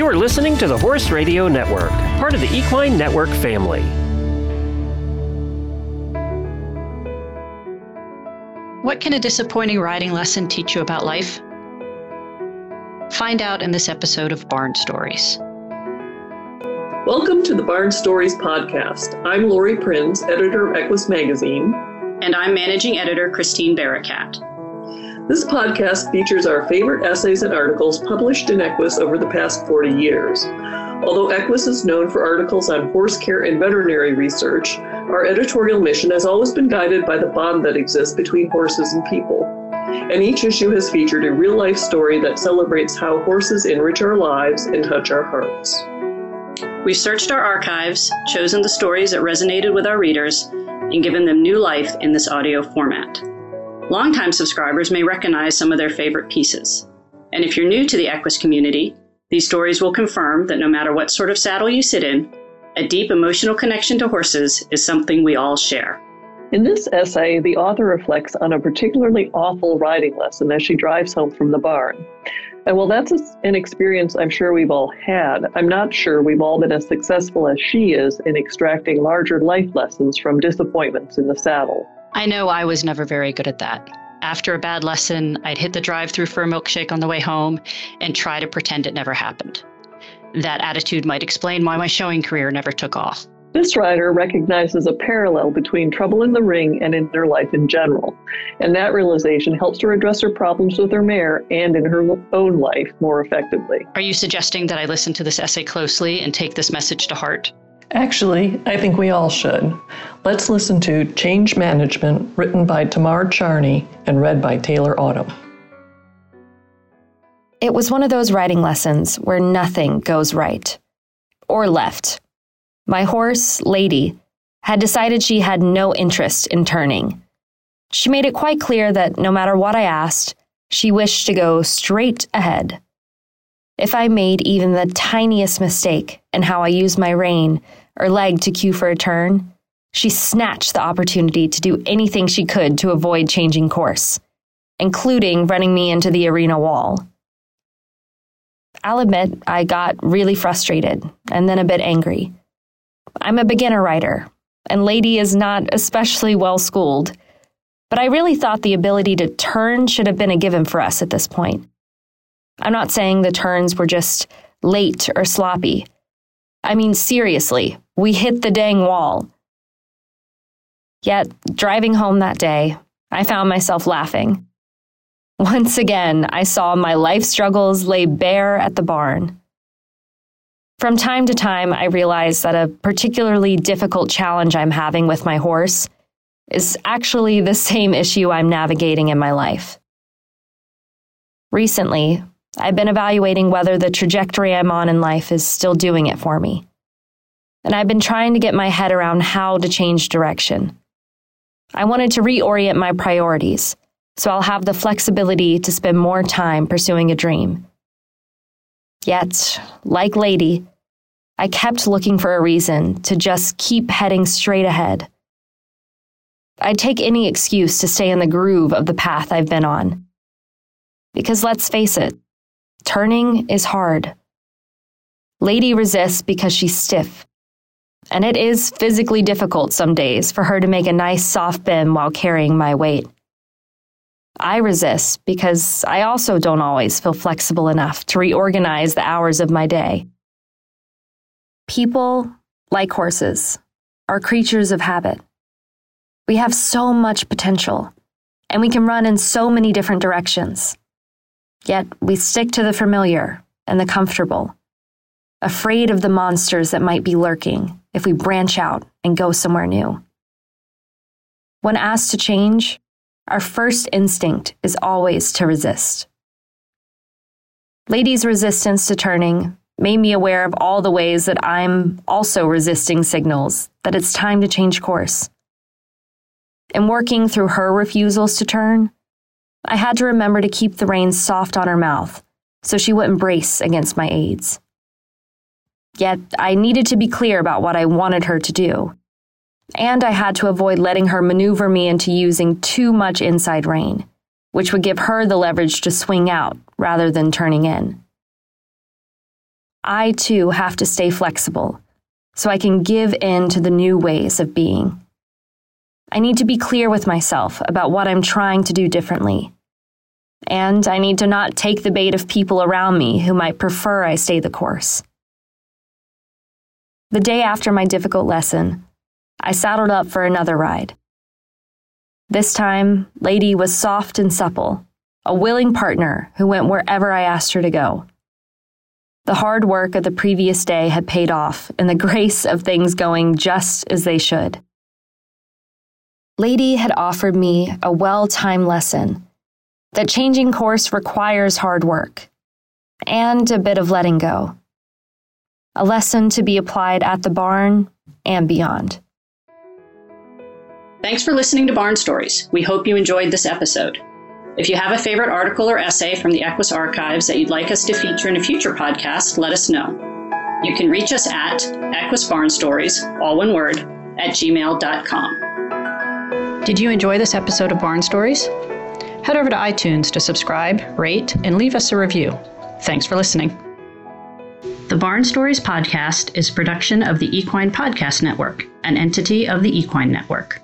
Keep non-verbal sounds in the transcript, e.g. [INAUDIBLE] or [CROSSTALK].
You are listening to the Horse Radio Network, part of the Equine Network family. What can a disappointing riding lesson teach you about life? Find out in this episode of Barn Stories. Welcome to the Barn Stories podcast. I'm Laurie Prinz, editor of Equus Magazine. And I'm managing editor Christine Barakat. This podcast features our favorite essays and articles published in Equus over the past 40 years. Although Equus is known for articles on horse care and veterinary research, our editorial mission has always been guided by the bond that exists between horses and people. And each issue has featured a real life story that celebrates how horses enrich our lives and touch our hearts. We've searched our archives, chosen the stories that resonated with our readers, and given them new life in this audio format. Longtime subscribers may recognize some of their favorite pieces. And if you're new to the Equus community, these stories will confirm that no matter what sort of saddle you sit in, a deep emotional connection to horses is something we all share. In this essay, the author reflects on a particularly awful riding lesson as she drives home from the barn. And while that's an experience I'm sure we've all had, I'm not sure we've all been as successful as she is in extracting larger life lessons from disappointments in the saddle. I know I was never very good at that. After a bad lesson, I'd hit the drive through for a milkshake on the way home and try to pretend it never happened. That attitude might explain why my showing career never took off. This writer recognizes a parallel between trouble in the ring and in her life in general, and that realization helps her address her problems with her mare and in her own life more effectively. Are you suggesting that I listen to this essay closely and take this message to heart? Actually, I think we all should. Let's listen to Change Management, written by Tamar Charney and read by Taylor Autumn. It was one of those riding lessons where nothing goes right or left my horse, Lady, had decided she had no interest in turning. She made it quite clear that no matter what I asked, she wished to go straight ahead. If I made even the tiniest mistake in how I used my rein or leg to cue for a turn, she snatched the opportunity to do anything she could to avoid changing course, including running me into the arena wall. I'll admit I got really frustrated and then a bit angry. I'm a beginner rider, and Lady is not especially well schooled. But I really thought the ability to turn should have been a given for us at this point. I'm not saying the turns were just late or sloppy. I mean, seriously, we hit the dang wall. Yet, driving home that day, I found myself laughing. Once again, I saw my life struggles lay bare at the barn. From time to time, I realize that a particularly difficult challenge I'm having with my horse is actually the same issue I'm navigating in my life. Recently, I've been evaluating whether the trajectory I'm on in life is still doing it for me. And I've been trying to get my head around how to change direction. I wanted to reorient my priorities so I'll have the flexibility to spend more time pursuing a dream. Yet, like Lady, I kept looking for a reason to just keep heading straight ahead. I'd take any excuse to stay in the groove of the path I've been on. Because let's face it, turning is hard. Lady resists because she's stiff. And it is physically difficult some days for her to make a nice soft bend while carrying my weight. I resist because I also don't always feel flexible enough to reorganize the hours of my day. People, like horses, are creatures of habit. We have so much potential, and we can run in so many different directions. Yet we stick to the familiar and the comfortable, afraid of the monsters that might be lurking if we branch out and go somewhere new. When asked to change, our first instinct is always to resist. Lady's resistance to turning made me aware of all the ways that I'm also resisting signals that it's time to change course. In working through her refusals to turn, I had to remember to keep the reins soft on her mouth so she wouldn't brace against my aids. Yet I needed to be clear about what I wanted her to do, and I had to avoid letting her maneuver me into using too much inside rein, which would give her the leverage to swing out rather than turning in. I too have to stay flexible so I can give in to the new ways of being. I need to be clear with myself about what I'm trying to do differently. And I need to not take the bait of people around me who might prefer I stay the course. The day after my difficult lesson, I saddled up for another ride. This time, Lady was soft and supple, a willing partner who went wherever I asked her to go. The hard work of the previous day had paid off in the [LAUGHS] grace of things going just as they should. Lady had offered me a well timed lesson that changing course requires hard work and a bit of letting go. A lesson to be applied at the barn and beyond. Thanks for listening to Barn Stories. We hope you enjoyed this episode. If you have a favorite article or essay from the Equus archives that you'd like us to feature in a future podcast, let us know. You can reach us at Equus Barn Stories, all one word, at gmail.com. Did you enjoy this episode of Barn Stories? Head over to iTunes to subscribe, rate, and leave us a review. Thanks for listening. The Barn Stories podcast is production of the Equine Podcast Network, an entity of the Equine Network.